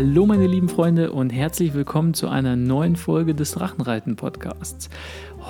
Hallo meine lieben Freunde und herzlich willkommen zu einer neuen Folge des Drachenreiten Podcasts.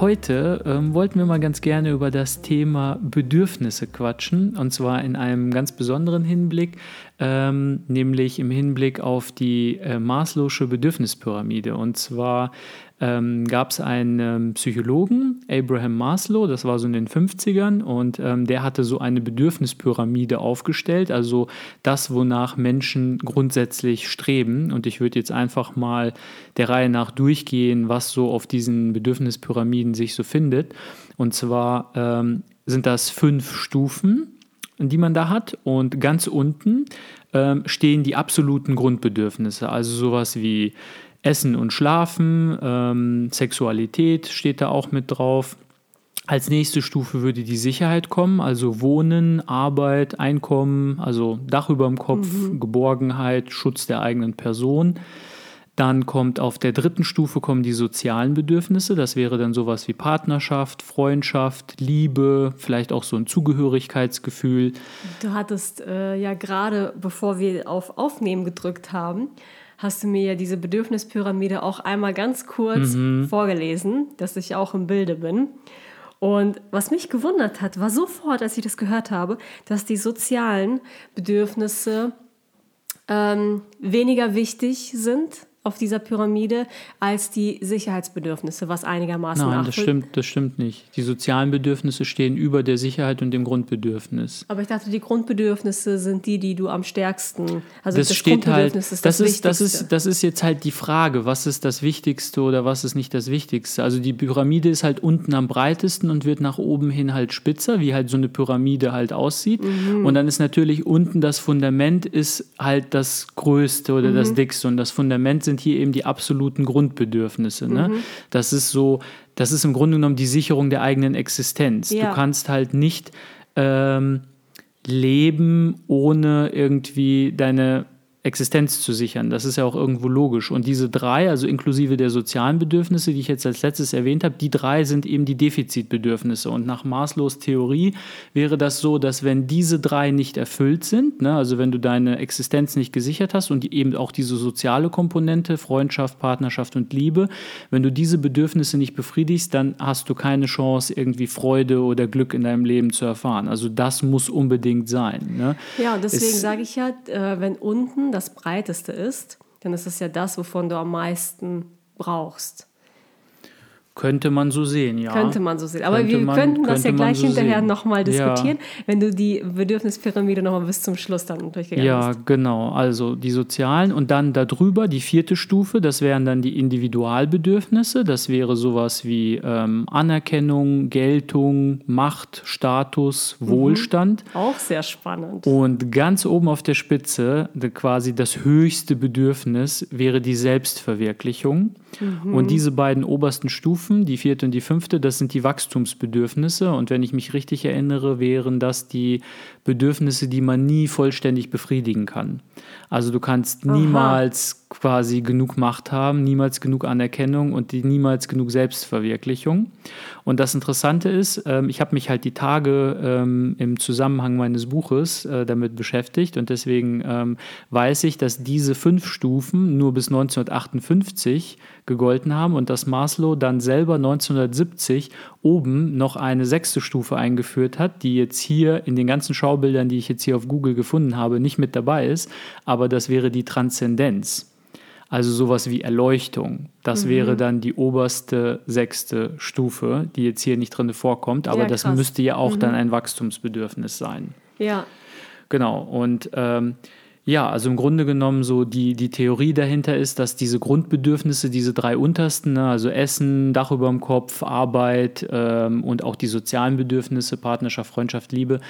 Heute ähm, wollten wir mal ganz gerne über das Thema Bedürfnisse quatschen und zwar in einem ganz besonderen Hinblick, ähm, nämlich im Hinblick auf die äh, Maslow'sche Bedürfnispyramide. Und zwar ähm, gab es einen ähm, Psychologen, Abraham Maslow, das war so in den 50ern, und ähm, der hatte so eine Bedürfnispyramide aufgestellt, also das, wonach Menschen grundsätzlich streben. Und ich würde jetzt einfach mal der Reihe nach durchgehen, was so auf diesen Bedürfnispyramiden sich so findet. Und zwar ähm, sind das fünf Stufen die man da hat. Und ganz unten ähm, stehen die absoluten Grundbedürfnisse, also sowas wie Essen und Schlafen, ähm, Sexualität steht da auch mit drauf. Als nächste Stufe würde die Sicherheit kommen, also Wohnen, Arbeit, Einkommen, also Dach über dem Kopf, mhm. Geborgenheit, Schutz der eigenen Person. Dann kommt auf der dritten Stufe kommen die sozialen Bedürfnisse. Das wäre dann sowas wie Partnerschaft, Freundschaft, Liebe, vielleicht auch so ein Zugehörigkeitsgefühl. Du hattest äh, ja gerade, bevor wir auf Aufnehmen gedrückt haben, hast du mir ja diese Bedürfnispyramide auch einmal ganz kurz mhm. vorgelesen, dass ich auch im Bilde bin. Und was mich gewundert hat, war sofort, als ich das gehört habe, dass die sozialen Bedürfnisse ähm, weniger wichtig sind auf dieser Pyramide als die Sicherheitsbedürfnisse, was einigermaßen Nein, das stimmt, das stimmt nicht. Die sozialen Bedürfnisse stehen über der Sicherheit und dem Grundbedürfnis. Aber ich dachte, die Grundbedürfnisse sind die, die du am stärksten, also das, das steht halt, ist das, das ist, das ist, das ist jetzt halt die Frage, was ist das Wichtigste oder was ist nicht das Wichtigste. Also die Pyramide ist halt unten am breitesten und wird nach oben hin halt spitzer, wie halt so eine Pyramide halt aussieht. Mhm. Und dann ist natürlich unten das Fundament ist halt das Größte oder mhm. das Dickste und das Fundament sind hier eben die absoluten Grundbedürfnisse. Ne? Mhm. Das ist so, das ist im Grunde genommen die Sicherung der eigenen Existenz. Ja. Du kannst halt nicht ähm, leben, ohne irgendwie deine Existenz zu sichern. Das ist ja auch irgendwo logisch. Und diese drei, also inklusive der sozialen Bedürfnisse, die ich jetzt als letztes erwähnt habe, die drei sind eben die Defizitbedürfnisse. Und nach Maslows Theorie wäre das so, dass wenn diese drei nicht erfüllt sind, ne, also wenn du deine Existenz nicht gesichert hast und eben auch diese soziale Komponente, Freundschaft, Partnerschaft und Liebe, wenn du diese Bedürfnisse nicht befriedigst, dann hast du keine Chance, irgendwie Freude oder Glück in deinem Leben zu erfahren. Also das muss unbedingt sein. Ne? Ja, und deswegen sage ich ja, äh, wenn unten das Breiteste ist, ist es ja das, wovon du am meisten brauchst. Könnte man so sehen, ja. Könnte man so sehen. Aber könnte wir man, könnten das ja gleich so hinterher nochmal diskutieren, ja. wenn du die Bedürfnispyramide nochmal bis zum Schluss dann durchgegangen ja, bist. Ja, genau. Also die sozialen und dann darüber die vierte Stufe, das wären dann die Individualbedürfnisse. Das wäre sowas wie ähm, Anerkennung, Geltung, Macht, Status, mhm. Wohlstand. Auch sehr spannend. Und ganz oben auf der Spitze, quasi das höchste Bedürfnis, wäre die Selbstverwirklichung. Mhm. Und diese beiden obersten Stufen, die vierte und die fünfte, das sind die Wachstumsbedürfnisse. Und wenn ich mich richtig erinnere, wären das die Bedürfnisse, die man nie vollständig befriedigen kann. Also du kannst niemals Aha. Quasi genug Macht haben, niemals genug Anerkennung und die, niemals genug Selbstverwirklichung. Und das Interessante ist, ähm, ich habe mich halt die Tage ähm, im Zusammenhang meines Buches äh, damit beschäftigt und deswegen ähm, weiß ich, dass diese fünf Stufen nur bis 1958 gegolten haben und dass Maslow dann selber 1970 oben noch eine sechste Stufe eingeführt hat, die jetzt hier in den ganzen Schaubildern, die ich jetzt hier auf Google gefunden habe, nicht mit dabei ist, aber das wäre die Transzendenz. Also sowas wie Erleuchtung. Das mhm. wäre dann die oberste sechste Stufe, die jetzt hier nicht drin vorkommt, aber ja, das müsste ja auch mhm. dann ein Wachstumsbedürfnis sein. Ja. Genau. Und ähm, ja, also im Grunde genommen so die, die Theorie dahinter ist, dass diese Grundbedürfnisse, diese drei untersten, ne, also Essen, Dach über dem Kopf, Arbeit ähm, und auch die sozialen Bedürfnisse, Partnerschaft, Freundschaft, Liebe,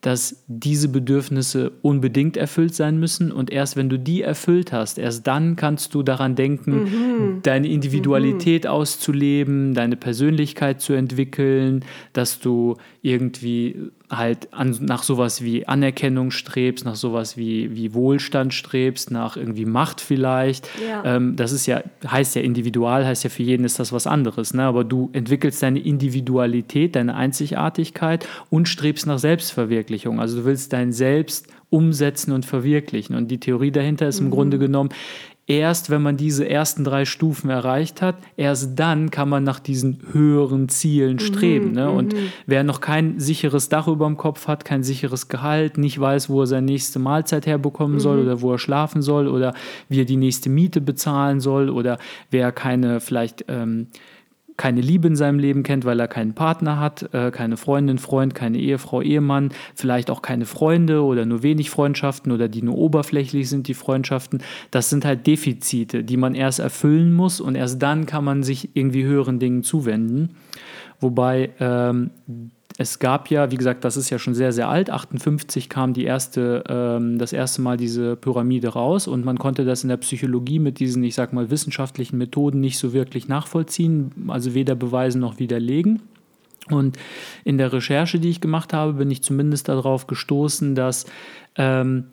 dass diese Bedürfnisse unbedingt erfüllt sein müssen und erst wenn du die erfüllt hast, erst dann kannst du daran denken, mhm. deine Individualität mhm. auszuleben, deine Persönlichkeit zu entwickeln, dass du irgendwie halt an, nach sowas wie Anerkennung strebst, nach sowas wie, wie Wohlstand strebst, nach irgendwie Macht vielleicht. Ja. Ähm, das ist ja, heißt ja individual, heißt ja für jeden ist das was anderes. Ne? Aber du entwickelst deine Individualität, deine Einzigartigkeit und strebst nach Selbstverwirklichung. Also du willst dein Selbst umsetzen und verwirklichen. Und die Theorie dahinter ist mhm. im Grunde genommen, erst wenn man diese ersten drei Stufen erreicht hat, erst dann kann man nach diesen höheren Zielen mhm, streben. Ne? Und mhm. wer noch kein sicheres Dach über dem Kopf hat, kein sicheres Gehalt, nicht weiß, wo er seine nächste Mahlzeit herbekommen mhm. soll oder wo er schlafen soll oder wie er die nächste Miete bezahlen soll oder wer keine vielleicht ähm, keine Liebe in seinem Leben kennt, weil er keinen Partner hat, äh, keine Freundin, Freund, keine Ehefrau, Ehemann, vielleicht auch keine Freunde oder nur wenig Freundschaften oder die nur oberflächlich sind, die Freundschaften. Das sind halt Defizite, die man erst erfüllen muss und erst dann kann man sich irgendwie höheren Dingen zuwenden. Wobei ähm, es gab ja, wie gesagt, das ist ja schon sehr, sehr alt. 58 kam die erste, ähm, das erste Mal diese Pyramide raus und man konnte das in der Psychologie mit diesen, ich sag mal, wissenschaftlichen Methoden nicht so wirklich nachvollziehen, also weder beweisen noch widerlegen. Und in der Recherche, die ich gemacht habe, bin ich zumindest darauf gestoßen, dass ähm,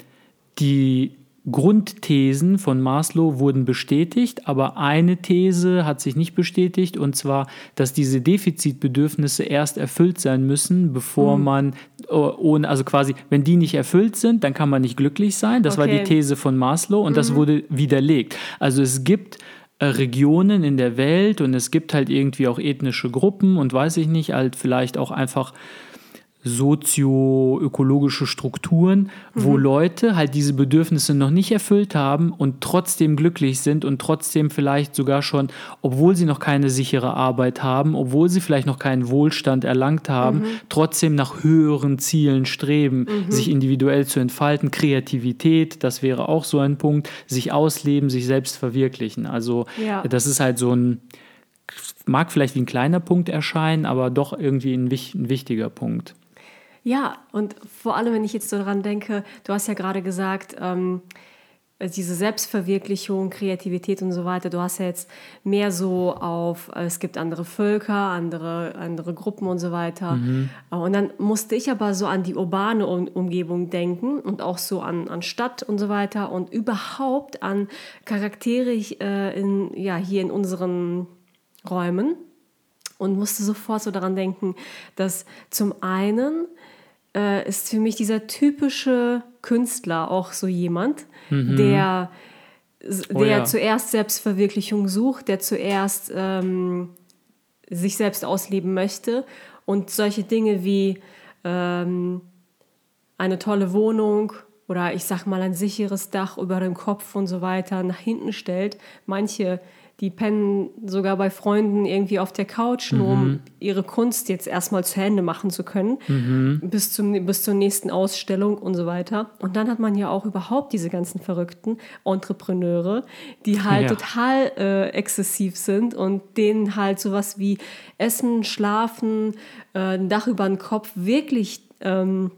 die Grundthesen von Maslow wurden bestätigt, aber eine These hat sich nicht bestätigt, und zwar, dass diese Defizitbedürfnisse erst erfüllt sein müssen, bevor mhm. man oh, ohne, also quasi, wenn die nicht erfüllt sind, dann kann man nicht glücklich sein. Das okay. war die These von Maslow und mhm. das wurde widerlegt. Also es gibt äh, Regionen in der Welt und es gibt halt irgendwie auch ethnische Gruppen und weiß ich nicht, halt vielleicht auch einfach sozioökologische Strukturen, mhm. wo Leute halt diese Bedürfnisse noch nicht erfüllt haben und trotzdem glücklich sind und trotzdem vielleicht sogar schon, obwohl sie noch keine sichere Arbeit haben, obwohl sie vielleicht noch keinen Wohlstand erlangt haben, mhm. trotzdem nach höheren Zielen streben, mhm. sich individuell zu entfalten, Kreativität, das wäre auch so ein Punkt, sich ausleben, sich selbst verwirklichen. Also ja. das ist halt so ein mag vielleicht wie ein kleiner Punkt erscheinen, aber doch irgendwie ein, ein wichtiger Punkt. Ja, und vor allem, wenn ich jetzt so daran denke, du hast ja gerade gesagt, ähm, diese Selbstverwirklichung, Kreativität und so weiter, du hast ja jetzt mehr so auf, es gibt andere Völker, andere, andere Gruppen und so weiter. Mhm. Und dann musste ich aber so an die urbane um Umgebung denken und auch so an, an Stadt und so weiter und überhaupt an Charaktere äh, in, ja, hier in unseren Räumen und musste sofort so daran denken, dass zum einen äh, ist für mich dieser typische Künstler auch so jemand, mhm. der, der oh ja. zuerst Selbstverwirklichung sucht, der zuerst ähm, sich selbst ausleben möchte und solche Dinge wie ähm, eine tolle Wohnung oder ich sag mal ein sicheres Dach über dem Kopf und so weiter nach hinten stellt. Manche die pennen sogar bei Freunden irgendwie auf der Couch, nur um mhm. ihre Kunst jetzt erstmal zu Ende machen zu können, mhm. bis, zum, bis zur nächsten Ausstellung und so weiter. Und dann hat man ja auch überhaupt diese ganzen verrückten Entrepreneure, die halt ja. total äh, exzessiv sind und denen halt sowas wie Essen, Schlafen, äh, ein Dach über den Kopf wirklich ähm,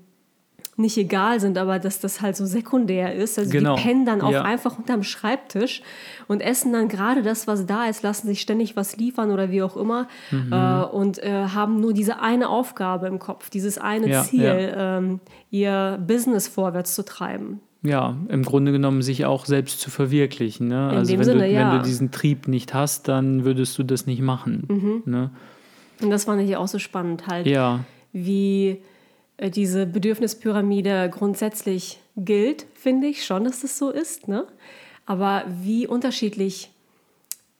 nicht egal sind, aber dass das halt so sekundär ist. Also genau. die pennen dann auch ja. einfach unterm Schreibtisch und essen dann gerade das, was da ist, lassen sich ständig was liefern oder wie auch immer mhm. äh, und äh, haben nur diese eine Aufgabe im Kopf, dieses eine ja, Ziel, ja. Ähm, ihr Business vorwärts zu treiben. Ja, im Grunde genommen sich auch selbst zu verwirklichen. Ne? In also wenn, Sinne, du, wenn du diesen Trieb nicht hast, dann würdest du das nicht machen. Mhm. Ne? Und das fand ich auch so spannend halt, ja. wie diese Bedürfnispyramide grundsätzlich gilt, finde ich schon, dass das so ist. Ne? Aber wie unterschiedlich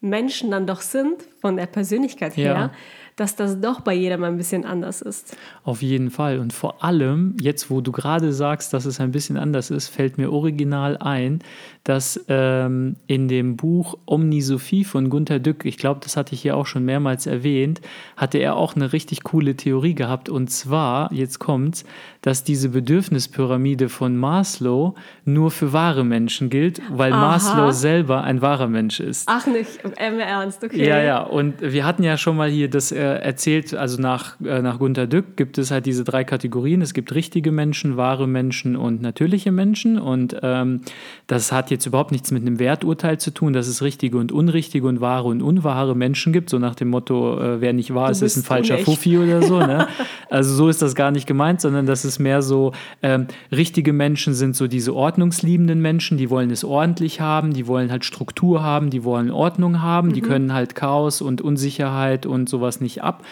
Menschen dann doch sind von der Persönlichkeit her, ja dass das doch bei jedem ein bisschen anders ist. Auf jeden Fall. Und vor allem, jetzt wo du gerade sagst, dass es ein bisschen anders ist, fällt mir original ein, dass ähm, in dem Buch Omnisophie von Gunter Dück, ich glaube, das hatte ich hier auch schon mehrmals erwähnt, hatte er auch eine richtig coole Theorie gehabt. Und zwar, jetzt kommt's, dass diese Bedürfnispyramide von Maslow nur für wahre Menschen gilt, weil Aha. Maslow selber ein wahrer Mensch ist. Ach nicht, im Ernst, okay. Ja, ja. Und wir hatten ja schon mal hier das äh, erzählt, also nach, äh, nach Gunter Dück gibt es halt diese drei Kategorien. Es gibt richtige Menschen, wahre Menschen und natürliche Menschen. Und ähm, das hat jetzt überhaupt nichts mit einem Werturteil zu tun, dass es richtige und unrichtige und wahre und unwahre Menschen gibt. So nach dem Motto, äh, wer nicht wahr ist, ist ein falscher. Fuffi oder so. Ne? also so ist das gar nicht gemeint, sondern das ist mehr so, ähm, richtige Menschen sind so diese ordnungsliebenden Menschen, die wollen es ordentlich haben, die wollen halt Struktur haben, die wollen Ordnung haben, mhm. die können halt Chaos und Unsicherheit und sowas nicht ab.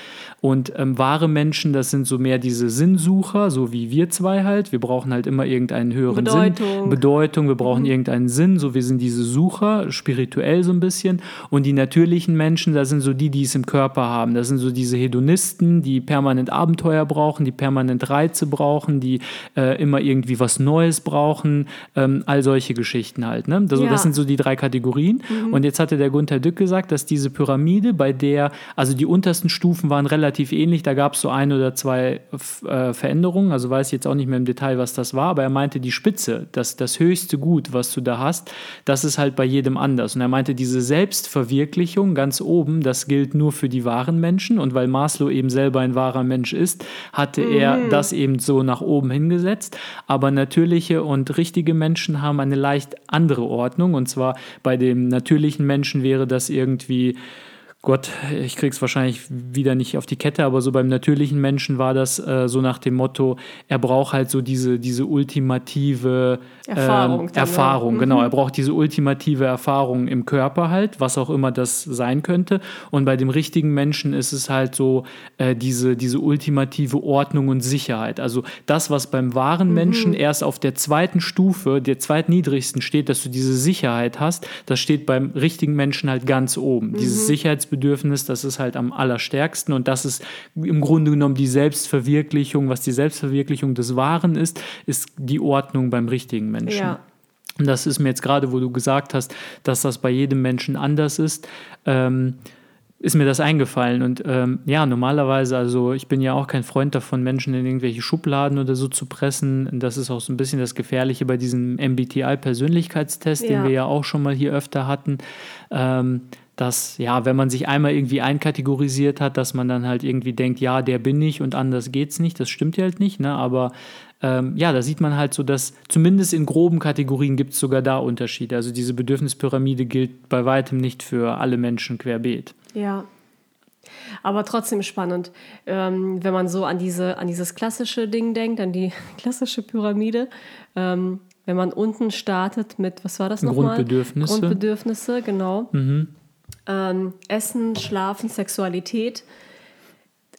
Und ähm, wahre Menschen, das sind so mehr diese Sinnsucher, so wie wir zwei halt. Wir brauchen halt immer irgendeinen höheren Bedeutung. Sinn. Bedeutung, wir brauchen mhm. irgendeinen Sinn. So, wir sind diese Sucher, spirituell so ein bisschen. Und die natürlichen Menschen, das sind so die, die es im Körper haben. Das sind so diese Hedonisten, die permanent Abenteuer brauchen, die permanent Reize brauchen, die äh, immer irgendwie was Neues brauchen. Ähm, all solche Geschichten halt. Ne? Also, ja. Das sind so die drei Kategorien. Mhm. Und jetzt hatte der Gunther Dück gesagt, dass diese Pyramide, bei der, also die untersten Stufen waren relativ ähnlich. Da gab es so ein oder zwei äh, Veränderungen. Also weiß ich jetzt auch nicht mehr im Detail, was das war. Aber er meinte, die Spitze, das, das höchste Gut, was du da hast, das ist halt bei jedem anders. Und er meinte, diese Selbstverwirklichung ganz oben, das gilt nur für die wahren Menschen. Und weil Maslow eben selber ein wahrer Mensch ist, hatte mhm. er das eben so nach oben hingesetzt. Aber natürliche und richtige Menschen haben eine leicht andere Ordnung. Und zwar bei dem natürlichen Menschen wäre das irgendwie Gott, ich krieg's wahrscheinlich wieder nicht auf die Kette, aber so beim natürlichen Menschen war das äh, so nach dem Motto, er braucht halt so diese, diese ultimative Erfahrung. Ähm, Erfahrung, ja. genau. Mhm. Er braucht diese ultimative Erfahrung im Körper halt, was auch immer das sein könnte. Und bei dem richtigen Menschen ist es halt so äh, diese, diese ultimative Ordnung und Sicherheit. Also das, was beim wahren mhm. Menschen erst auf der zweiten Stufe, der zweitniedrigsten steht, dass du diese Sicherheit hast, das steht beim richtigen Menschen halt ganz oben. Mhm. Dieses Sicherheitsbedürfnis, das ist halt am allerstärksten und das ist im Grunde genommen die Selbstverwirklichung, was die Selbstverwirklichung des Wahren ist, ist die Ordnung beim richtigen Menschen. Menschen. Ja. Und das ist mir jetzt gerade, wo du gesagt hast, dass das bei jedem Menschen anders ist, ähm, ist mir das eingefallen. Und ähm, ja, normalerweise, also ich bin ja auch kein Freund davon, Menschen in irgendwelche Schubladen oder so zu pressen. Das ist auch so ein bisschen das Gefährliche bei diesem MBTI-Persönlichkeitstest, ja. den wir ja auch schon mal hier öfter hatten. Ähm, dass, ja, wenn man sich einmal irgendwie einkategorisiert hat, dass man dann halt irgendwie denkt, ja, der bin ich und anders geht's nicht. Das stimmt ja halt nicht, ne? Aber ähm, ja, da sieht man halt so, dass zumindest in groben Kategorien gibt es sogar da Unterschiede. Also diese Bedürfnispyramide gilt bei weitem nicht für alle Menschen querbeet. Ja. Aber trotzdem spannend, ähm, wenn man so an, diese, an dieses klassische Ding denkt, an die klassische Pyramide. Ähm, wenn man unten startet mit, was war das nochmal? Grundbedürfnisse. Grundbedürfnisse, genau. Mhm. Ähm, Essen, Schlafen, Sexualität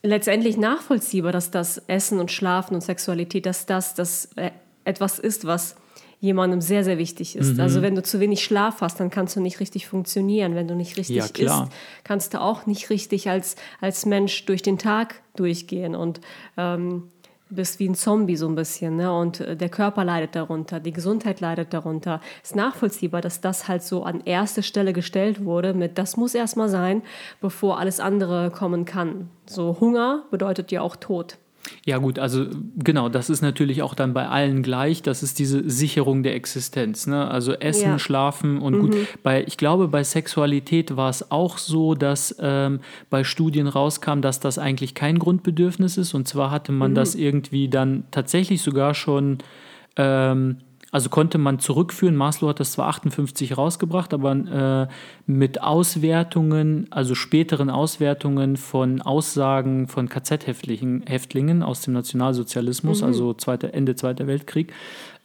letztendlich nachvollziehbar, dass das Essen und Schlafen und Sexualität, dass das, das äh, etwas ist, was jemandem sehr, sehr wichtig ist. Mhm. Also wenn du zu wenig Schlaf hast, dann kannst du nicht richtig funktionieren. Wenn du nicht richtig ja, isst, kannst du auch nicht richtig als, als Mensch durch den Tag durchgehen. Und ähm, bist wie ein Zombie so ein bisschen, ne? Und äh, der Körper leidet darunter, die Gesundheit leidet darunter. Ist nachvollziehbar, dass das halt so an erste Stelle gestellt wurde mit das muss erstmal sein, bevor alles andere kommen kann. So Hunger bedeutet ja auch Tod. Ja gut, also genau, das ist natürlich auch dann bei allen gleich. Das ist diese Sicherung der Existenz. Ne? Also Essen, ja. Schlafen und mhm. gut. Bei, ich glaube, bei Sexualität war es auch so, dass ähm, bei Studien rauskam, dass das eigentlich kein Grundbedürfnis ist. Und zwar hatte man mhm. das irgendwie dann tatsächlich sogar schon ähm, also konnte man zurückführen. Maslow hat das zwar 58 rausgebracht, aber äh, mit Auswertungen, also späteren Auswertungen von Aussagen von KZ-Häftlingen aus dem Nationalsozialismus, mhm. also zweite, Ende Zweiter Weltkrieg,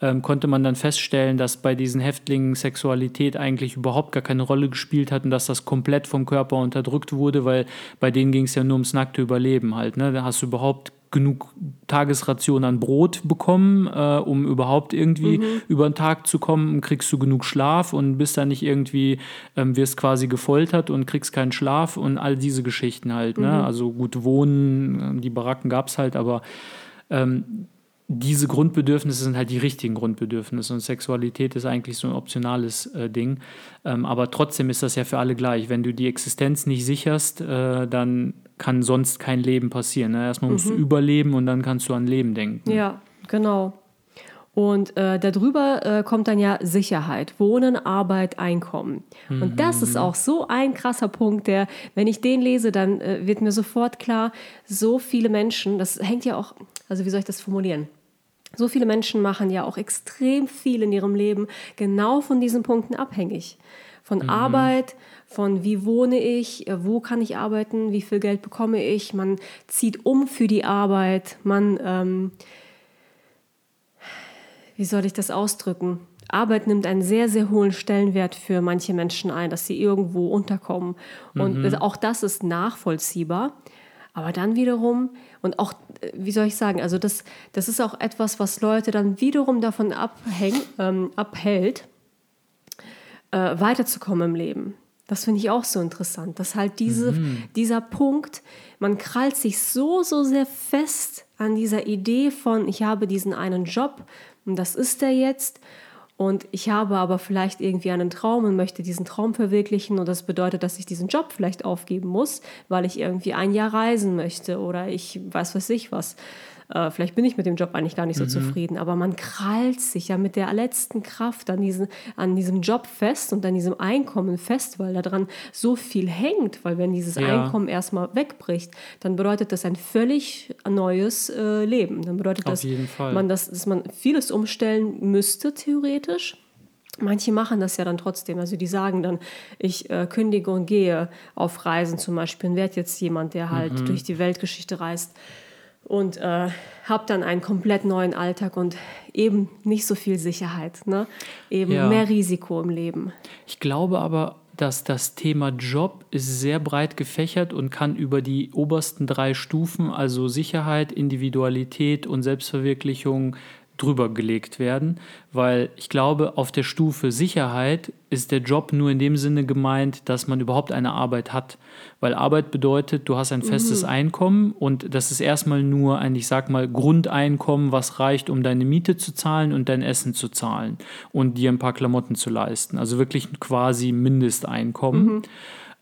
ähm, konnte man dann feststellen, dass bei diesen Häftlingen Sexualität eigentlich überhaupt gar keine Rolle gespielt hat und dass das komplett vom Körper unterdrückt wurde, weil bei denen ging es ja nur ums nackte Überleben halt. Ne? Da hast du überhaupt genug Tagesration an Brot bekommen, äh, um überhaupt irgendwie mhm. über den Tag zu kommen, kriegst du genug Schlaf und bist dann nicht irgendwie, ähm, wirst quasi gefoltert und kriegst keinen Schlaf und all diese Geschichten halt. Ne? Mhm. Also gut wohnen, die Baracken gab es halt, aber ähm, diese Grundbedürfnisse sind halt die richtigen Grundbedürfnisse und Sexualität ist eigentlich so ein optionales äh, Ding. Ähm, aber trotzdem ist das ja für alle gleich. Wenn du die Existenz nicht sicherst, äh, dann kann sonst kein Leben passieren. Ne? Erstmal musst mhm. du überleben und dann kannst du an Leben denken. Ja, genau. Und äh, darüber äh, kommt dann ja Sicherheit, Wohnen, Arbeit, Einkommen. Mhm. Und das ist auch so ein krasser Punkt, der, wenn ich den lese, dann äh, wird mir sofort klar, so viele Menschen, das hängt ja auch, also wie soll ich das formulieren? So viele Menschen machen ja auch extrem viel in ihrem Leben genau von diesen Punkten abhängig. Von mhm. Arbeit, von wie wohne ich, äh, wo kann ich arbeiten, wie viel Geld bekomme ich. Man zieht um für die Arbeit, man... Ähm, wie soll ich das ausdrücken? Arbeit nimmt einen sehr, sehr hohen Stellenwert für manche Menschen ein, dass sie irgendwo unterkommen. Und mhm. auch das ist nachvollziehbar. Aber dann wiederum, und auch, wie soll ich sagen, also das, das ist auch etwas, was Leute dann wiederum davon abhäng, ähm, abhält, äh, weiterzukommen im Leben. Das finde ich auch so interessant, dass halt diese, mhm. dieser Punkt, man krallt sich so, so sehr fest an dieser Idee von, ich habe diesen einen Job und das ist er jetzt. Und ich habe aber vielleicht irgendwie einen Traum und möchte diesen Traum verwirklichen. Und das bedeutet, dass ich diesen Job vielleicht aufgeben muss, weil ich irgendwie ein Jahr reisen möchte oder ich weiß was ich was. Äh, vielleicht bin ich mit dem Job eigentlich gar nicht so mhm. zufrieden, aber man krallt sich ja mit der letzten Kraft an, diesen, an diesem Job fest und an diesem Einkommen fest, weil daran so viel hängt, weil wenn dieses ja. Einkommen erstmal wegbricht, dann bedeutet das ein völlig neues äh, Leben. Dann bedeutet Auf das, man das, dass man vieles umstellen müsste, theoretisch. Manche machen das ja dann trotzdem. Also die sagen dann, ich äh, kündige und gehe auf Reisen zum Beispiel und werde jetzt jemand, der halt mhm. durch die Weltgeschichte reist und äh, habe dann einen komplett neuen Alltag und eben nicht so viel Sicherheit, ne? eben ja. mehr Risiko im Leben. Ich glaube aber, dass das Thema Job ist sehr breit gefächert und kann über die obersten drei Stufen, also Sicherheit, Individualität und Selbstverwirklichung, drüber gelegt werden, weil ich glaube, auf der Stufe Sicherheit ist der Job nur in dem Sinne gemeint, dass man überhaupt eine Arbeit hat, weil Arbeit bedeutet, du hast ein festes mhm. Einkommen und das ist erstmal nur ein, ich sag mal, Grundeinkommen, was reicht, um deine Miete zu zahlen und dein Essen zu zahlen und dir ein paar Klamotten zu leisten, also wirklich quasi Mindesteinkommen. Mhm.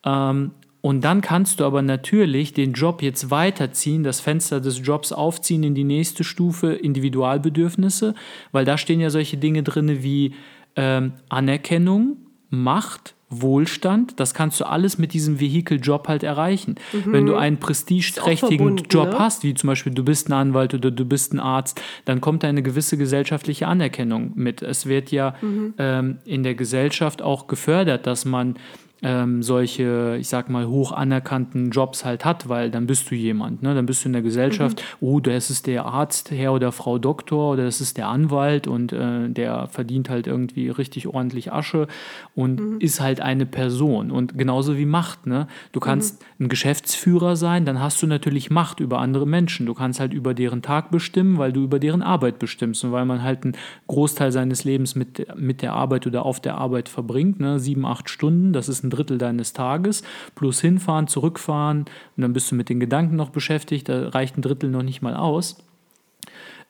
Ähm, und dann kannst du aber natürlich den Job jetzt weiterziehen, das Fenster des Jobs aufziehen in die nächste Stufe Individualbedürfnisse, weil da stehen ja solche Dinge drin wie ähm, Anerkennung, Macht, Wohlstand, das kannst du alles mit diesem Vehikeljob halt erreichen. Mhm. Wenn du einen prestigeträchtigen Job ne? hast, wie zum Beispiel du bist ein Anwalt oder du bist ein Arzt, dann kommt eine gewisse gesellschaftliche Anerkennung mit. Es wird ja mhm. ähm, in der Gesellschaft auch gefördert, dass man ähm, solche, ich sag mal, hoch anerkannten Jobs halt hat, weil dann bist du jemand, ne? dann bist du in der Gesellschaft, mhm. oh, das ist der Arzt, Herr oder Frau Doktor oder das ist der Anwalt und äh, der verdient halt irgendwie richtig ordentlich Asche und mhm. ist halt eine Person und genauso wie Macht, ne? Du kannst mhm. ein Geschäftsführer sein, dann hast du natürlich Macht über andere Menschen. Du kannst halt über deren Tag bestimmen, weil du über deren Arbeit bestimmst und weil man halt einen Großteil seines Lebens mit, mit der Arbeit oder auf der Arbeit verbringt, ne? sieben, acht Stunden, das ist ein ein Drittel deines Tages, plus hinfahren, zurückfahren und dann bist du mit den Gedanken noch beschäftigt, da reicht ein Drittel noch nicht mal aus.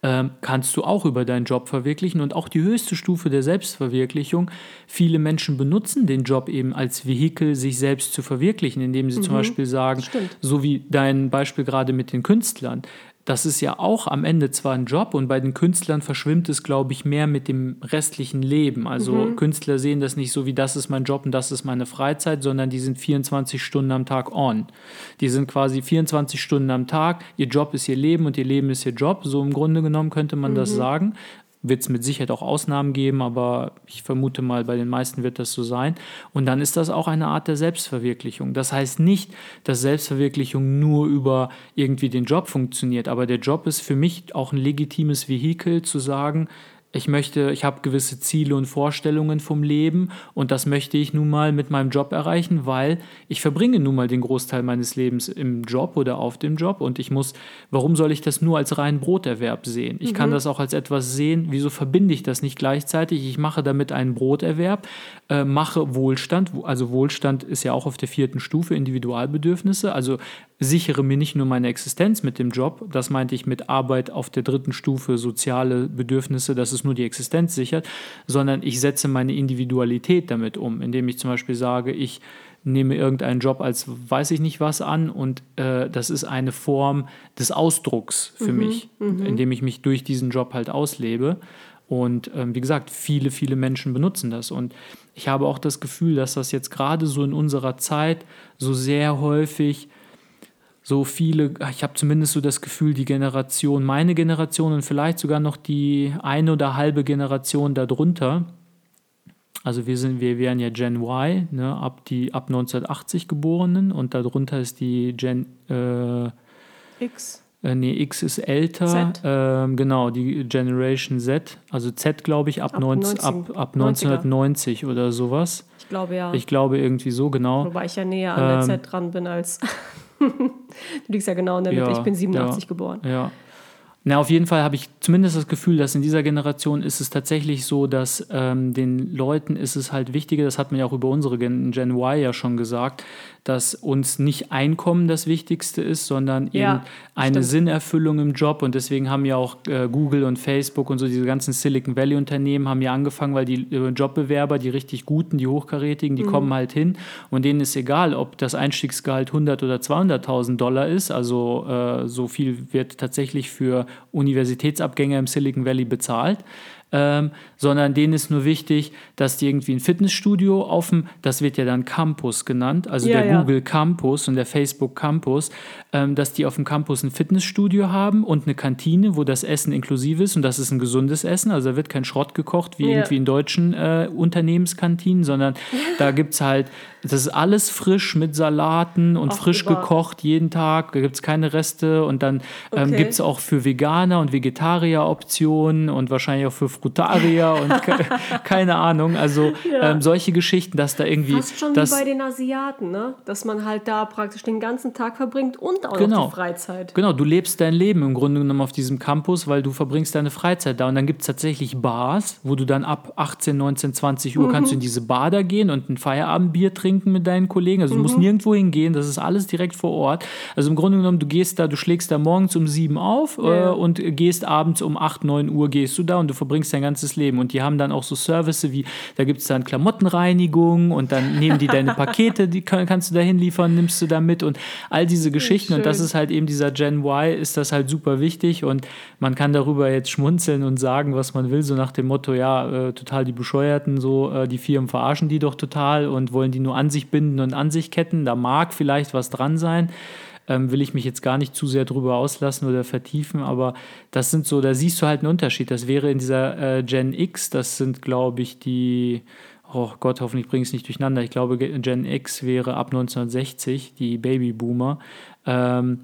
Ähm, kannst du auch über deinen Job verwirklichen und auch die höchste Stufe der Selbstverwirklichung. Viele Menschen benutzen den Job eben als Vehikel, sich selbst zu verwirklichen, indem sie mhm. zum Beispiel sagen, Stimmt. so wie dein Beispiel gerade mit den Künstlern, das ist ja auch am Ende zwar ein Job und bei den Künstlern verschwimmt es, glaube ich, mehr mit dem restlichen Leben. Also mhm. Künstler sehen das nicht so wie das ist mein Job und das ist meine Freizeit, sondern die sind 24 Stunden am Tag on. Die sind quasi 24 Stunden am Tag, ihr Job ist ihr Leben und ihr Leben ist ihr Job. So im Grunde genommen könnte man mhm. das sagen wird es mit Sicherheit auch Ausnahmen geben, aber ich vermute mal, bei den meisten wird das so sein. Und dann ist das auch eine Art der Selbstverwirklichung. Das heißt nicht, dass Selbstverwirklichung nur über irgendwie den Job funktioniert, aber der Job ist für mich auch ein legitimes Vehikel zu sagen, ich möchte, ich habe gewisse Ziele und Vorstellungen vom Leben und das möchte ich nun mal mit meinem Job erreichen, weil ich verbringe nun mal den Großteil meines Lebens im Job oder auf dem Job und ich muss, warum soll ich das nur als reinen Broterwerb sehen? Ich mhm. kann das auch als etwas sehen, wieso verbinde ich das nicht gleichzeitig? Ich mache damit einen Broterwerb, äh, mache Wohlstand, also Wohlstand ist ja auch auf der vierten Stufe Individualbedürfnisse, also sichere mir nicht nur meine Existenz mit dem Job, das meinte ich mit Arbeit auf der dritten Stufe soziale Bedürfnisse, dass es nur die Existenz sichert, sondern ich setze meine Individualität damit um, indem ich zum Beispiel sage, ich nehme irgendeinen Job als weiß ich nicht was an und äh, das ist eine Form des Ausdrucks für mhm, mich, mhm. indem ich mich durch diesen Job halt auslebe. Und ähm, wie gesagt, viele, viele Menschen benutzen das. Und ich habe auch das Gefühl, dass das jetzt gerade so in unserer Zeit so sehr häufig so viele, ich habe zumindest so das Gefühl, die Generation, meine Generation und vielleicht sogar noch die eine oder halbe Generation darunter, also wir sind, wir wären ja Gen Y, ne, ab die ab 1980 Geborenen und darunter ist die Gen äh, X. Äh, nee, X ist älter. Z. Ähm, genau, die Generation Z. Also Z, glaube ich, ab, Ab 19, 19 ab, ab 1990 oder sowas. Ich glaube ja. Ich glaube irgendwie so, genau. Wobei ich ja näher an der Ähm, Z dran bin als. du liegst ja genau in der Mitte. Ja, ich bin 87 ja. geboren. Ja. Na, auf jeden Fall habe ich zumindest das Gefühl, dass in dieser Generation ist es tatsächlich so, dass ähm, den Leuten ist es halt wichtiger, das hat man ja auch über unsere Gen, Gen Y ja schon gesagt, dass uns nicht Einkommen das Wichtigste ist, sondern eben Ja, eine stimmt. Sinnerfüllung im Job. Und deswegen haben ja auch äh, Google und Facebook und so diese ganzen Silicon Valley Unternehmen haben ja angefangen, weil die äh, Jobbewerber, die richtig guten, die hochkarätigen, Mhm. die kommen halt hin und denen ist egal, ob das Einstiegsgehalt 100 oder 200.000 Dollar ist. Also äh, so viel wird tatsächlich für Universitätsabgänger im Silicon Valley bezahlt. Ähm, sondern denen ist nur wichtig, dass die irgendwie ein Fitnessstudio auf dem, das wird ja dann Campus genannt, also Ja, der ja. Google Campus und der Facebook Campus, ähm, dass die auf dem Campus ein Fitnessstudio haben und eine Kantine, wo das Essen inklusive ist und das ist ein gesundes Essen, also da wird kein Schrott gekocht wie Ja. irgendwie in deutschen äh, Unternehmenskantinen, sondern da gibt es halt, das ist alles frisch mit Salaten und Ach, frisch über. gekocht jeden Tag, da gibt es keine Reste und dann ähm, Okay. gibt es auch für Veganer und Vegetarier Optionen und wahrscheinlich auch für Frutarier und ke keine Ahnung, also Ja. ähm, solche Geschichten, dass da irgendwie Fast schon das, wie bei den Asiaten, ne? Dass man halt da praktisch den ganzen Tag verbringt und auch Genau. noch die Freizeit. Genau, du lebst dein Leben im Grunde genommen auf diesem Campus, weil du verbringst deine Freizeit da. Und dann gibt es tatsächlich Bars, wo du dann ab 18, 19, 20 Uhr kannst du in diese Bar da gehen und ein Feierabendbier trinken mit deinen Kollegen. Also du musst nirgendwo hingehen, das ist alles direkt vor Ort. Also im Grunde genommen, du gehst da, du schlägst da morgens um 7 auf Ja. äh, und gehst abends um 8, 9 Uhr gehst du da und du verbringst dein ganzes Leben. Und die haben dann auch so Services wie, da gibt es dann Klamottenreinigung und dann nehmen die deine Pakete, die kann, kannst du da hinliefern, nimmst du da mit und all diese Geschichten. Und das ist halt eben dieser Gen Y, ist das halt super wichtig und man kann darüber jetzt schmunzeln und sagen, was man will, so nach dem Motto, ja, äh, total die Bescheuerten, so äh, die Firmen verarschen die doch total und wollen die nur an sich binden und an sich ketten. Da mag vielleicht was dran sein. Ähm, will ich mich jetzt gar nicht zu sehr drüber auslassen oder vertiefen, aber das sind so, da siehst du halt einen Unterschied. Das wäre in dieser äh, Gen X, das sind, glaube ich, die, oh Gott, hoffentlich bringe ich es nicht durcheinander. Ich glaube, Ge- Gen X wäre ab 1960, die Babyboomer. Ähm,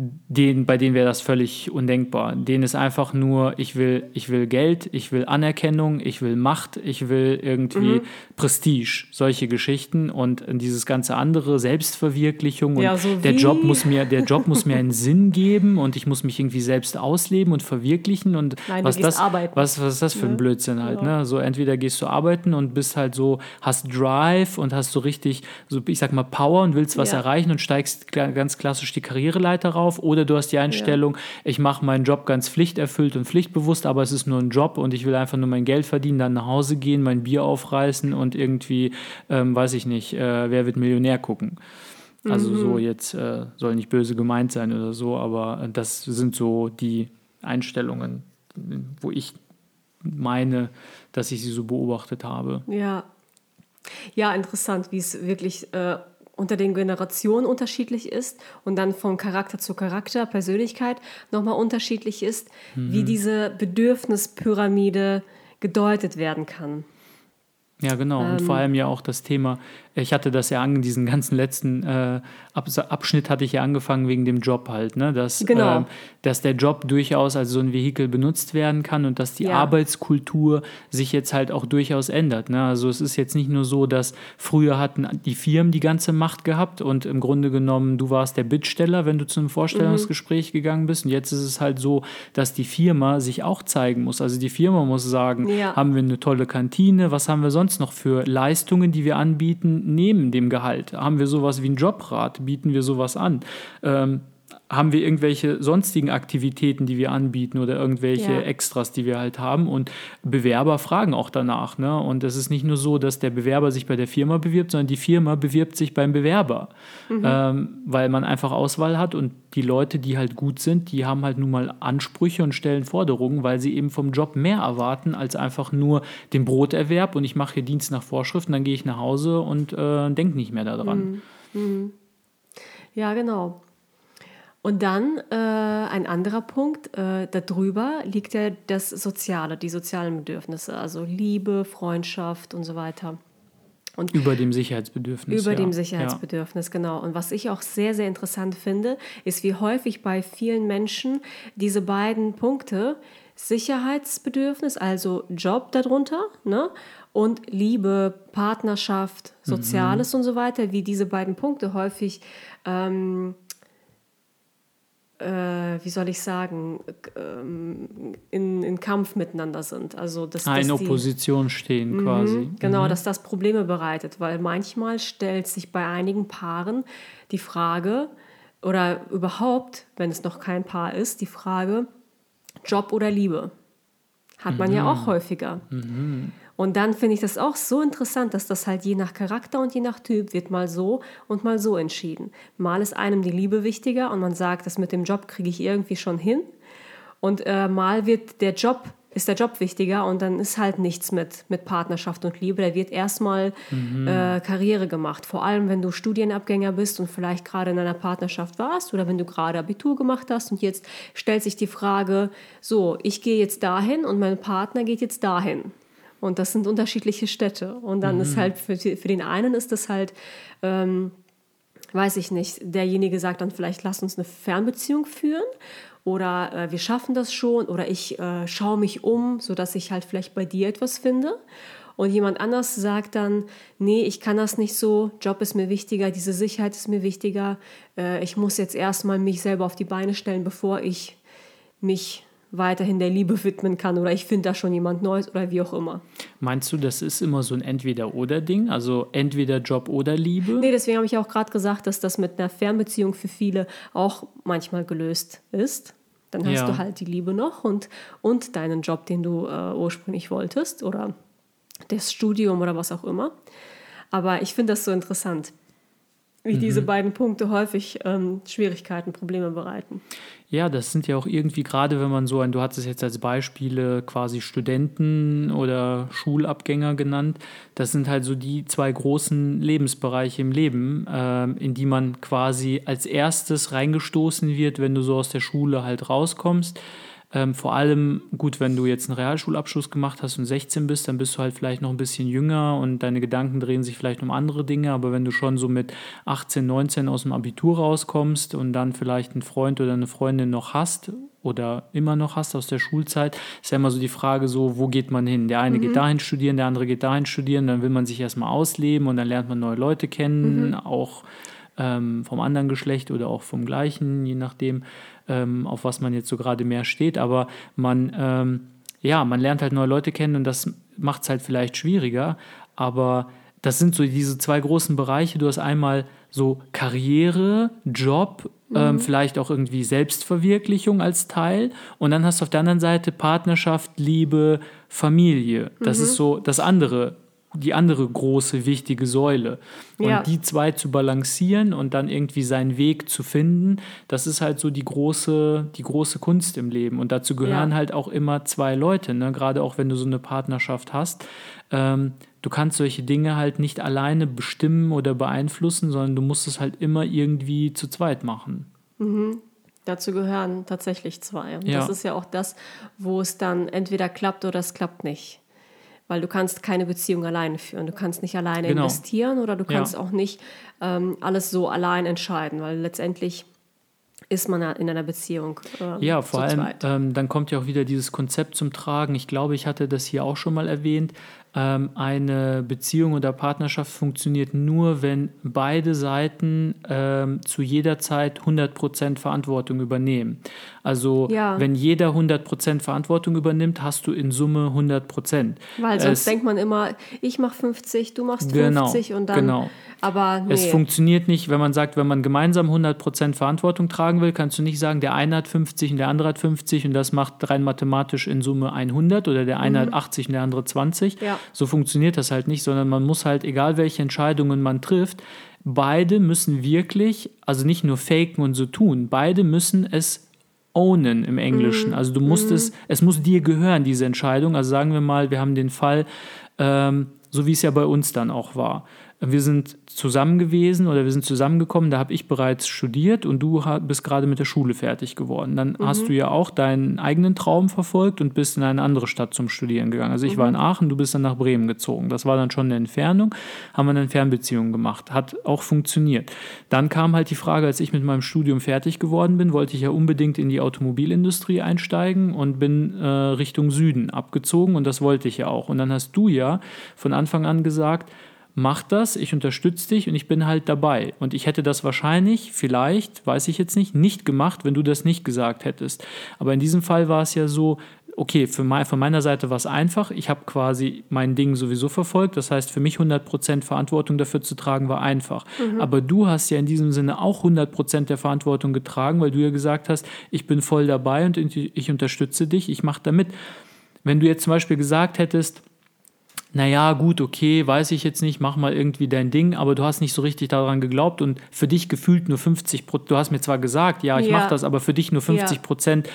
denen, bei denen wäre das völlig undenkbar. Denen ist einfach nur, ich will, ich will Geld, ich will Anerkennung, ich will Macht, ich will irgendwie Mhm. Prestige, solche Geschichten und dieses ganze andere, Selbstverwirklichung und Ja, so der Job muss mir, der Job muss mir einen Sinn geben und ich muss mich irgendwie selbst ausleben und verwirklichen und Nein, was das, arbeiten. was, was ist das für ein? Blödsinn halt, Ja. ne? So entweder gehst du arbeiten und bist halt so, hast Drive und hast so richtig, so ich sag mal Power und willst was Ja. erreichen und steigst ganz klassisch die Karriereleiter rauf oder du hast die Einstellung, ich mache meinen Job ganz pflichterfüllt und pflichtbewusst, aber es ist nur ein Job und ich will einfach nur mein Geld verdienen, dann nach Hause gehen, mein Bier aufreißen und irgendwie, ähm, weiß ich nicht, äh, wer wird Millionär gucken. Also so jetzt äh, soll nicht böse gemeint sein oder so, aber äh, das sind so die Einstellungen, wo ich meine, dass ich sie so beobachtet habe. Ja. Ja, interessant, wie es wirklich äh, unter den Generationen unterschiedlich ist und dann von Charakter zu Charakter, Persönlichkeit nochmal unterschiedlich ist, Mhm. wie diese Bedürfnispyramide gedeutet werden kann. Ja, genau. Und Ähm. vor allem ja auch das Thema, ich hatte das ja an, diesen ganzen letzten äh, Abs Abschnitt hatte ich ja angefangen wegen dem Job halt, ne? Dass, Genau. ähm, dass der Job durchaus als so ein Vehikel benutzt werden kann und dass die Ja. Arbeitskultur sich jetzt halt auch durchaus ändert. Ne? Also es ist jetzt nicht nur so, dass früher hatten die Firmen die ganze Macht gehabt und im Grunde genommen, du warst der Bittsteller, wenn du zu einem Vorstellungsgespräch gegangen bist. Und jetzt ist es halt so, dass die Firma sich auch zeigen muss. Also die Firma muss sagen, Ja. haben wir eine tolle Kantine, was haben wir sonst noch für Leistungen, die wir anbieten, neben dem Gehalt? Haben wir sowas wie ein Jobrat? Bieten wir sowas an? Ähm, haben wir irgendwelche sonstigen Aktivitäten, die wir anbieten oder irgendwelche Ja. Extras, die wir halt haben. Und Bewerber fragen auch danach. Ne? Und es ist nicht nur so, dass der Bewerber sich bei der Firma bewirbt, sondern die Firma bewirbt sich beim Bewerber. Ähm, weil man einfach Auswahl hat und die Leute, die halt gut sind, die haben halt nun mal Ansprüche und stellen Forderungen, weil sie eben vom Job mehr erwarten als einfach nur den Broterwerb und ich mache hier Dienst nach Vorschrift und dann gehe ich nach Hause und äh, denke nicht mehr daran. Ja, genau. Und dann äh, ein anderer Punkt, äh, darüber liegt ja das Soziale, die sozialen Bedürfnisse, also Liebe, Freundschaft und so weiter. Und Über dem Sicherheitsbedürfnis. über ja. dem Ja. Sicherheitsbedürfnis, genau. Und was ich auch sehr, sehr interessant finde, ist, wie häufig bei vielen Menschen diese beiden Punkte, Sicherheitsbedürfnis, also Job darunter, ne? und Liebe, Partnerschaft, Soziales und so weiter, wie diese beiden Punkte häufig, ähm, äh, wie soll ich sagen, ähm, in, in Kampf miteinander sind. Also, dass, Ah, in dass die- Opposition stehen quasi. Genau, dass das Probleme bereitet, weil manchmal stellt sich bei einigen Paaren die Frage, oder überhaupt, wenn es noch kein Paar ist, die Frage, Job oder Liebe. Hat man ja auch häufiger. Und dann finde ich das auch so interessant, dass das halt je nach Charakter und je nach Typ wird mal so und mal so entschieden. Mal ist einem die Liebe wichtiger und man sagt, das mit dem Job kriege ich irgendwie schon hin. Und äh, mal wird der Job, ist der Job wichtiger und dann ist halt nichts mit, mit Partnerschaft und Liebe. Da wird erstmal äh, Karriere gemacht. Vor allem, wenn du Studienabgänger bist und vielleicht gerade in einer Partnerschaft warst oder wenn du gerade Abitur gemacht hast und jetzt stellt sich die Frage, so, ich gehe jetzt dahin und mein Partner geht jetzt dahin. Und das sind unterschiedliche Städte. Und dann ist halt für, für den einen ist das halt ähm, weiß ich nicht, derjenige sagt dann vielleicht, lass uns eine Fernbeziehung führen oder äh, wir schaffen das schon oder ich äh, schaue mich um, sodass ich halt vielleicht bei dir etwas finde. Und jemand anders sagt dann, nee, ich kann das nicht so, Job ist mir wichtiger, diese Sicherheit ist mir wichtiger, äh, ich muss jetzt erstmal mich selber auf die Beine stellen, bevor ich mich weiterhin der Liebe widmen kann oder ich finde da schon jemand Neues oder wie auch immer. Meinst du, das ist immer so ein Entweder-Oder-Ding? Also entweder Job oder Liebe? Nee, deswegen habe ich auch gerade gesagt, dass das mit einer Fernbeziehung für viele auch manchmal gelöst ist. Dann hast Ja. du halt die Liebe noch und, und deinen Job, den du äh, ursprünglich wolltest oder das Studium oder was auch immer. Aber ich finde das so interessant, wie Mhm. diese beiden Punkte häufig ähm, Schwierigkeiten, Probleme bereiten. Ja, das sind ja auch irgendwie, gerade wenn man so ein, du hattest es jetzt als Beispiele quasi Studenten oder Schulabgänger genannt, das sind halt so die zwei großen Lebensbereiche im Leben, ähm, in die man quasi als erstes reingestoßen wird, wenn du so aus der Schule halt rauskommst. Ähm, vor allem, gut, wenn du jetzt einen Realschulabschluss gemacht hast und 16 bist, dann bist du halt vielleicht noch ein bisschen jünger und deine Gedanken drehen sich vielleicht um andere Dinge. Aber wenn du schon so mit 18, 19 aus dem Abitur rauskommst und dann vielleicht einen Freund oder eine Freundin noch hast oder immer noch hast aus der Schulzeit, ist ja immer so die Frage so, wo geht man hin? Der eine geht dahin studieren, der andere geht dahin studieren, dann will man sich erstmal ausleben und dann lernt man neue Leute kennen, auch ähm, vom anderen Geschlecht oder auch vom gleichen, je nachdem, ähm, auf was man jetzt so gerade mehr steht. Aber man, ähm, ja, man lernt halt neue Leute kennen und das macht es halt vielleicht schwieriger. Aber das sind so diese zwei großen Bereiche. Du hast einmal so Karriere, Job, ähm, vielleicht auch irgendwie Selbstverwirklichung als Teil. Und dann hast du auf der anderen Seite Partnerschaft, Liebe, Familie. Das ist so das andere die andere große, wichtige Säule. Und Ja. die zwei zu balancieren und dann irgendwie seinen Weg zu finden, das ist halt so die große, die große Kunst im Leben. Und dazu gehören Ja. halt auch immer zwei Leute, ne? gerade auch wenn du so eine Partnerschaft hast. Ähm, du kannst solche Dinge halt nicht alleine bestimmen oder beeinflussen, sondern du musst es halt immer irgendwie zu zweit machen. Dazu gehören tatsächlich zwei. Und Ja. das ist ja auch das, wo es dann entweder klappt oder es klappt nicht. Weil du kannst keine Beziehung alleine führen. Du kannst nicht alleine Genau. investieren oder du Ja. kannst auch nicht ähm, alles so allein entscheiden, weil letztendlich ist man ja in einer Beziehung. ähm, Ja, vor allem, ähm, dann kommt ja auch wieder dieses Konzept zum Tragen. Ich glaube, ich hatte das hier auch schon mal erwähnt. ähm, eine Beziehung oder Partnerschaft funktioniert nur, wenn beide Seiten ähm, zu jeder Zeit 100% Verantwortung übernehmen. Also Ja. wenn jeder 100% Verantwortung übernimmt, hast du in Summe 100%. Weil sonst Es- denkt man immer, ich mache 50, du machst Genau, 50 und dann. genau. Aber nee. Es funktioniert nicht, wenn man sagt, wenn man gemeinsam 100% Verantwortung tragen will, kannst du nicht sagen, der eine hat 50 und der andere hat 50 und das macht rein mathematisch in Summe 100 oder der eine hat 80 und der andere 20. Mhm. Ja. So funktioniert das halt nicht, sondern man muss halt, egal welche Entscheidungen man trifft, beide müssen wirklich, also nicht nur faken und so tun, beide müssen es ownen im Englischen. Also du musst es, es muss dir gehören, diese Entscheidung. Also sagen wir mal, wir haben den Fall, ähm, so wie es ja bei uns dann auch war. Wir sind zusammen gewesen oder wir sind zusammengekommen, da habe ich bereits studiert und du bist gerade mit der Schule fertig geworden. Dann hast du ja auch deinen eigenen Traum verfolgt und bist in eine andere Stadt zum Studieren gegangen. Also ich war in Aachen, du bist dann nach Bremen gezogen. Das war dann schon eine Entfernung, haben wir eine Fernbeziehung gemacht. Hat auch funktioniert. Dann kam halt die Frage, als ich mit meinem Studium fertig geworden bin, wollte ich ja unbedingt in die Automobilindustrie einsteigen und bin äh, Richtung Süden abgezogen und das wollte ich ja auch. Und dann hast du ja von Anfang an gesagt, mach das, ich unterstütze dich und ich bin halt dabei. Und ich hätte das wahrscheinlich, vielleicht, weiß ich jetzt nicht, nicht gemacht, wenn du das nicht gesagt hättest. Aber in diesem Fall war es ja so, okay, für mei- von meiner Seite war es einfach. Ich habe quasi mein Ding sowieso verfolgt. Das heißt, für mich 100% Verantwortung dafür zu tragen, war einfach. Aber du hast ja in diesem Sinne auch 100% der Verantwortung getragen, weil du ja gesagt hast, ich bin voll dabei und ich unterstütze dich, ich mache da mit. Wenn du jetzt zum Beispiel gesagt hättest, naja, gut, okay, weiß ich jetzt nicht, mach mal irgendwie dein Ding, aber du hast nicht so richtig daran geglaubt und für dich gefühlt nur 50 Prozent, du hast mir zwar gesagt, ja, ich Ja. mache das, aber für dich nur 50 Prozent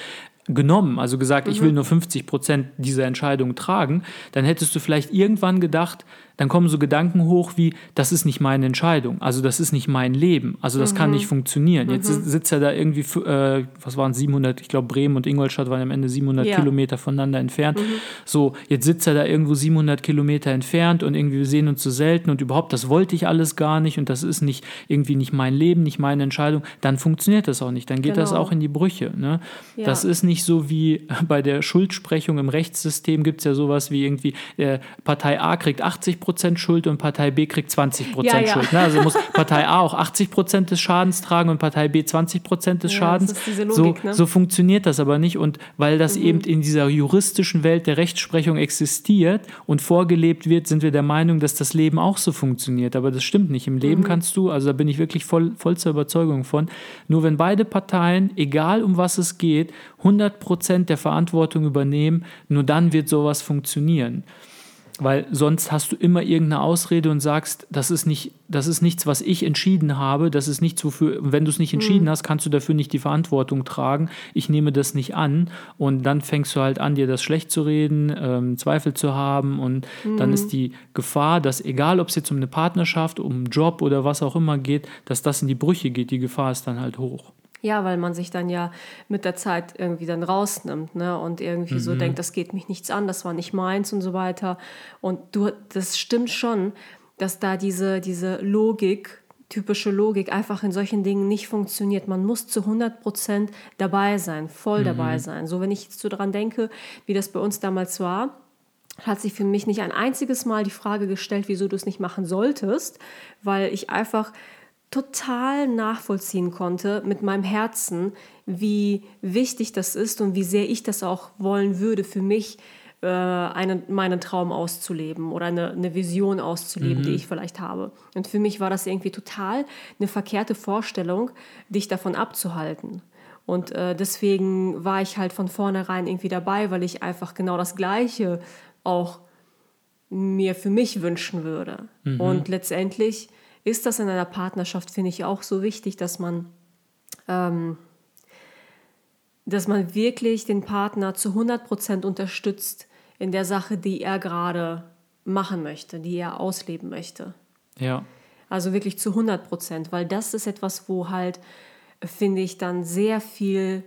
genommen, also gesagt, ich will nur 50 Prozent dieser Entscheidung tragen, dann hättest du vielleicht irgendwann gedacht, dann kommen so Gedanken hoch wie, das ist nicht meine Entscheidung, also das ist nicht mein Leben, also das kann nicht funktionieren. Jetzt si- sitzt er da irgendwie, äh, was waren 700, ich glaube Bremen und Ingolstadt waren am Ende 700 Ja. Kilometer voneinander entfernt. So, jetzt sitzt er da irgendwo 700 Kilometer entfernt und irgendwie wir sehen uns so selten und überhaupt, das wollte ich alles gar nicht und das ist nicht irgendwie nicht mein Leben, nicht meine Entscheidung, dann funktioniert das auch nicht, dann geht das Genau. auch in die Brüche. Ne? Ja. Das ist nicht so wie bei der Schuldsprechung im Rechtssystem gibt es ja sowas wie irgendwie, äh, Partei A kriegt 80% Schuld und Partei B kriegt 20% Ja, ja. Schuld. Ne? Also muss Partei A auch 80% des Schadens tragen und Partei B 20% des Ja, Schadens. diese so, Logik, ne? so funktioniert das aber nicht. Und weil das eben in dieser juristischen Welt der Rechtsprechung existiert und vorgelebt wird, sind wir der Meinung, dass das Leben auch so funktioniert. Aber das stimmt nicht. Im Leben kannst du, also da bin ich wirklich voll, voll zur Überzeugung von, nur wenn beide Parteien, egal um was es geht, 100% der Verantwortung übernehmen, nur dann wird sowas funktionieren. Weil sonst hast du immer irgendeine Ausrede und sagst, das ist, nicht, das ist nichts, was ich entschieden habe, das ist nichts, wofür, wenn du es nicht entschieden hast, kannst du dafür nicht die Verantwortung tragen. Ich nehme das nicht an. Und dann fängst du halt an, dir das schlecht zu reden, ähm, Zweifel zu haben. Und dann ist die Gefahr, dass egal, ob es jetzt um eine Partnerschaft, um einen Job oder was auch immer geht, dass das in die Brüche geht, die Gefahr ist dann halt hoch. Ja, weil man sich dann ja mit der Zeit irgendwie dann rausnimmt, ne? Und irgendwie so denkt, das geht mich nichts an, das war nicht meins und so weiter. Und du, das stimmt schon, dass da diese, diese Logik, typische Logik, einfach in solchen Dingen nicht funktioniert. Man muss zu 100 Prozent dabei sein, voll dabei sein. So, wenn ich jetzt so dran denke, wie das bei uns damals war, hat sich für mich nicht ein einziges Mal die Frage gestellt, wieso du es nicht machen solltest, weil ich einfach total nachvollziehen konnte mit meinem Herzen, wie wichtig das ist und wie sehr ich das auch wollen würde für mich, äh, einen, meinen Traum auszuleben oder eine, eine Vision auszuleben, die ich vielleicht habe. Und für mich war das irgendwie total eine verkehrte Vorstellung, dich davon abzuhalten. Und äh, deswegen war ich halt von vornherein irgendwie dabei, weil ich einfach genau das Gleiche auch mir für mich wünschen würde. Und letztendlich ist das in einer Partnerschaft, finde ich, auch so wichtig, dass man, ähm, dass man wirklich den Partner zu 100% unterstützt in der Sache, die er gerade machen möchte, die er ausleben möchte. Ja. Also wirklich zu 100 Prozent, weil das ist etwas, wo halt, finde ich, dann sehr viel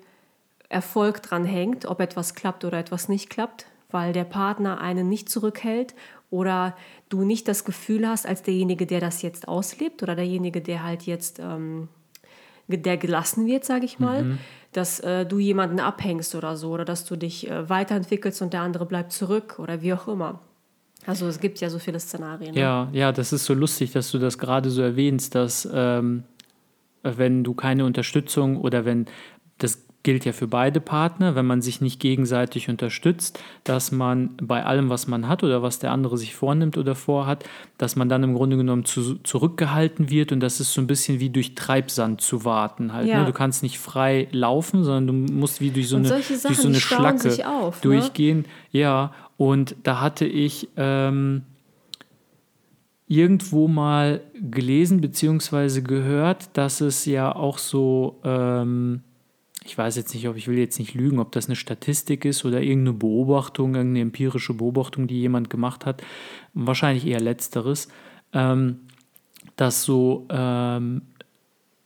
Erfolg dran hängt, ob etwas klappt oder etwas nicht klappt, weil der Partner einen nicht zurückhält oder du nicht das Gefühl hast, als derjenige, der das jetzt auslebt oder derjenige, der halt jetzt, ähm, der gelassen wird, sage ich mal, dass äh, du jemanden abhängst oder so oder dass du dich äh, weiterentwickelst und der andere bleibt zurück oder wie auch immer. Also es gibt ja so viele Szenarien. Ne? Ja, ja, das ist so lustig, dass du das gerade so erwähnst, dass ähm, wenn du keine Unterstützung oder wenn gilt ja für beide Partner, wenn man sich nicht gegenseitig unterstützt, dass man bei allem, was man hat oder was der andere sich vornimmt oder vorhat, dass man dann im Grunde genommen zu, zurückgehalten wird und das ist so ein bisschen wie durch Treibsand zu warten. Halt, ne? ja. ne? Du kannst nicht frei laufen, sondern du musst wie durch so eine, Sachen, durch so eine Schlacke auf, ne? durchgehen. Ne? Ja, und da hatte ich ähm, irgendwo mal gelesen bzw. gehört, dass es ja auch so ähm, ich weiß jetzt nicht, ob ich will jetzt nicht lügen, ob das eine Statistik ist oder irgendeine Beobachtung, irgendeine empirische Beobachtung, die jemand gemacht hat. Wahrscheinlich eher letzteres, ähm, dass so ähm,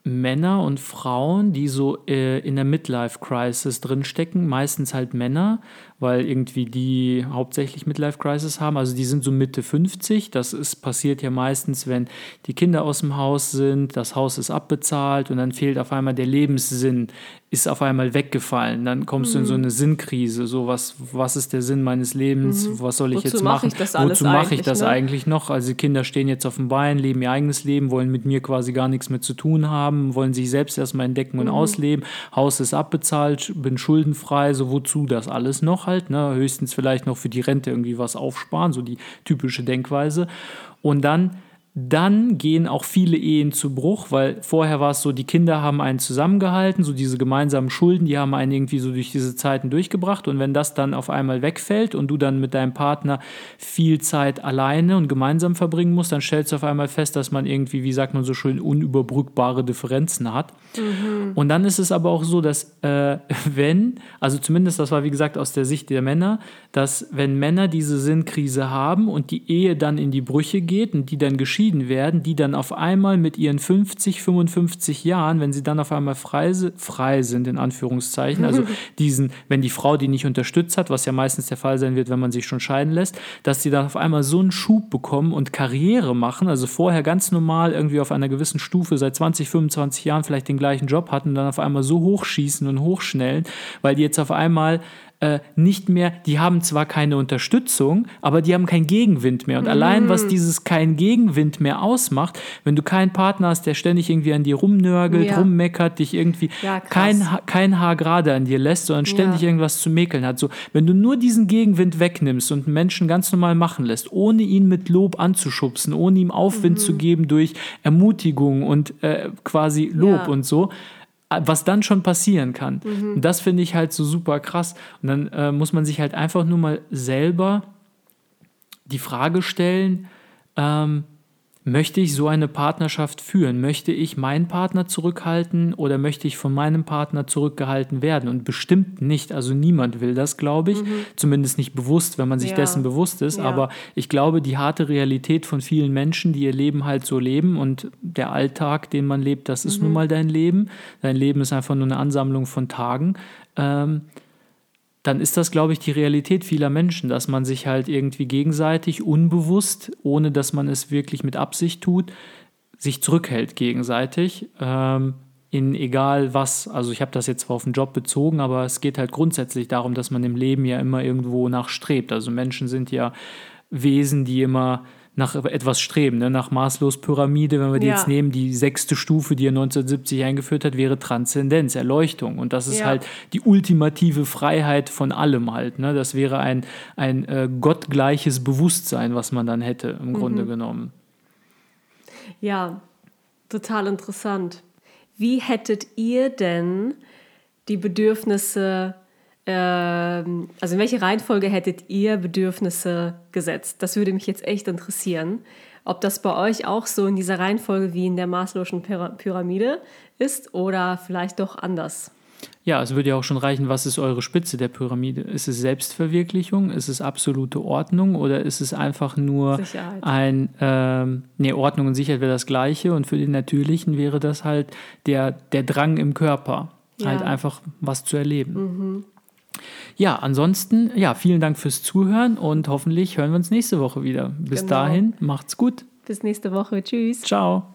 Männer und Frauen, die so äh, in der Midlife-Crisis drinstecken, meistens halt Männer, weil irgendwie die hauptsächlich Midlife-Crisis haben. Also die sind so Mitte 50. Das ist, passiert ja meistens, wenn die Kinder aus dem Haus sind, das Haus ist abbezahlt und dann fehlt auf einmal der Lebenssinn, ist auf einmal weggefallen. Dann kommst mhm. du in so mhm. eine Sinnkrise. So, was, was ist der Sinn meines Lebens? Mhm. Was soll ich Wozu jetzt machen? Ich Wozu mache ich das ne? eigentlich noch? Also die Kinder stehen jetzt auf dem Bein, leben ihr eigenes Leben, wollen mit mir quasi gar nichts mehr zu tun haben, wollen sich selbst erstmal entdecken und mhm. ausleben. Haus ist abbezahlt, bin schuldenfrei. So, wozu das alles noch? Halt, ne? höchstens vielleicht noch für die Rente irgendwie was aufsparen, so die typische Denkweise. Und dann dann gehen auch viele Ehen zu Bruch, weil vorher war es so, die Kinder haben einen zusammengehalten, so diese gemeinsamen Schulden, die haben einen irgendwie so durch diese Zeiten durchgebracht. Und wenn das dann auf einmal wegfällt und du dann mit deinem Partner viel Zeit alleine und gemeinsam verbringen musst, dann stellst du auf einmal fest, dass man irgendwie, wie sagt man so schön, unüberbrückbare Differenzen hat. Mhm. Und dann ist es aber auch so, dass äh, wenn, also zumindest das war wie gesagt aus der Sicht der Männer, dass wenn Männer diese Sinnkrise haben und die Ehe dann in die Brüche geht und die dann geschieden werden, die dann auf einmal mit ihren 50, 55 Jahren, wenn sie dann auf einmal frei, frei sind, in Anführungszeichen, also diesen, wenn die Frau die nicht unterstützt hat, was ja meistens der Fall sein wird, wenn man sich schon scheiden lässt, dass die dann auf einmal so einen Schub bekommen und Karriere machen, also vorher ganz normal irgendwie auf einer gewissen Stufe seit 20, 25 Jahren vielleicht den gleichen Job hatten und dann auf einmal so hochschießen und hochschnellen, weil die jetzt auf einmal äh, nicht mehr, die haben zwar keine Unterstützung, aber die haben keinen Gegenwind mehr. Und mhm. allein, was dieses kein Gegenwind mehr ausmacht, wenn du keinen Partner hast, der ständig irgendwie an dir rumnörgelt, ja. rummeckert, dich irgendwie ja, kein, kein Haar gerade an dir lässt, sondern ständig ja. irgendwas zu mäkeln hat. So, wenn du nur diesen Gegenwind wegnimmst und einen Menschen ganz normal machen lässt, ohne ihn mit Lob anzuschubsen, ohne ihm Aufwind mhm. zu geben durch Ermutigung und äh, quasi Lob und so, was dann schon passieren kann. Mhm. Und das finde ich halt so super krass. Und dann äh, muss man sich halt einfach nur mal selber die Frage stellen, ähm, Möchte ich so eine Partnerschaft führen? Möchte ich meinen Partner zurückhalten oder möchte ich von meinem Partner zurückgehalten werden? Und bestimmt nicht. Also niemand will das, glaube ich. Mhm. Zumindest nicht bewusst, wenn man sich ja. dessen bewusst ist. Ja. Aber ich glaube, die harte Realität von vielen Menschen, die ihr Leben halt so leben und der Alltag, den man lebt, das ist mhm. nun mal dein Leben. Dein Leben ist einfach nur eine Ansammlung von Tagen. Ähm, dann ist das, glaube ich, die Realität vieler Menschen, dass man sich halt irgendwie gegenseitig unbewusst, ohne dass man es wirklich mit Absicht tut, sich zurückhält gegenseitig. Ähm, in egal was, also ich habe das jetzt zwar auf den Job bezogen, aber es geht halt grundsätzlich darum, dass man im Leben ja immer irgendwo nachstrebt. Also Menschen sind ja Wesen, die immer nach etwas streben, ne? nach maßlos Pyramide, wenn wir die ja. jetzt nehmen, die sechste Stufe, die er 1970 eingeführt hat, wäre Transzendenz, Erleuchtung. Und das ist ja. halt die ultimative Freiheit von allem halt. Ne? Das wäre ein, ein äh, gottgleiches Bewusstsein, was man dann hätte, im mhm. Grunde genommen. Ja, total interessant. Wie hättet ihr denn die Bedürfnisse also in welche Reihenfolge hättet ihr Bedürfnisse gesetzt? Das würde mich jetzt echt interessieren. Ob das bei euch auch so in dieser Reihenfolge wie in der maßlosen Pyramide ist oder vielleicht doch anders? Ja, es würde ja auch schon reichen, was ist eure Spitze der Pyramide? Ist es Selbstverwirklichung? Ist es absolute Ordnung? Oder ist es einfach nur Sicherheit. ein, ähm, nee, Ordnung und Sicherheit wäre das Gleiche und für den Natürlichen wäre das halt der, der Drang im Körper, ja. halt einfach was zu erleben. Mhm. Ja, ansonsten, ja, vielen Dank fürs Zuhören und hoffentlich hören wir uns nächste Woche wieder. Bis genau. dahin, macht's gut. Bis nächste Woche. Tschüss. Ciao.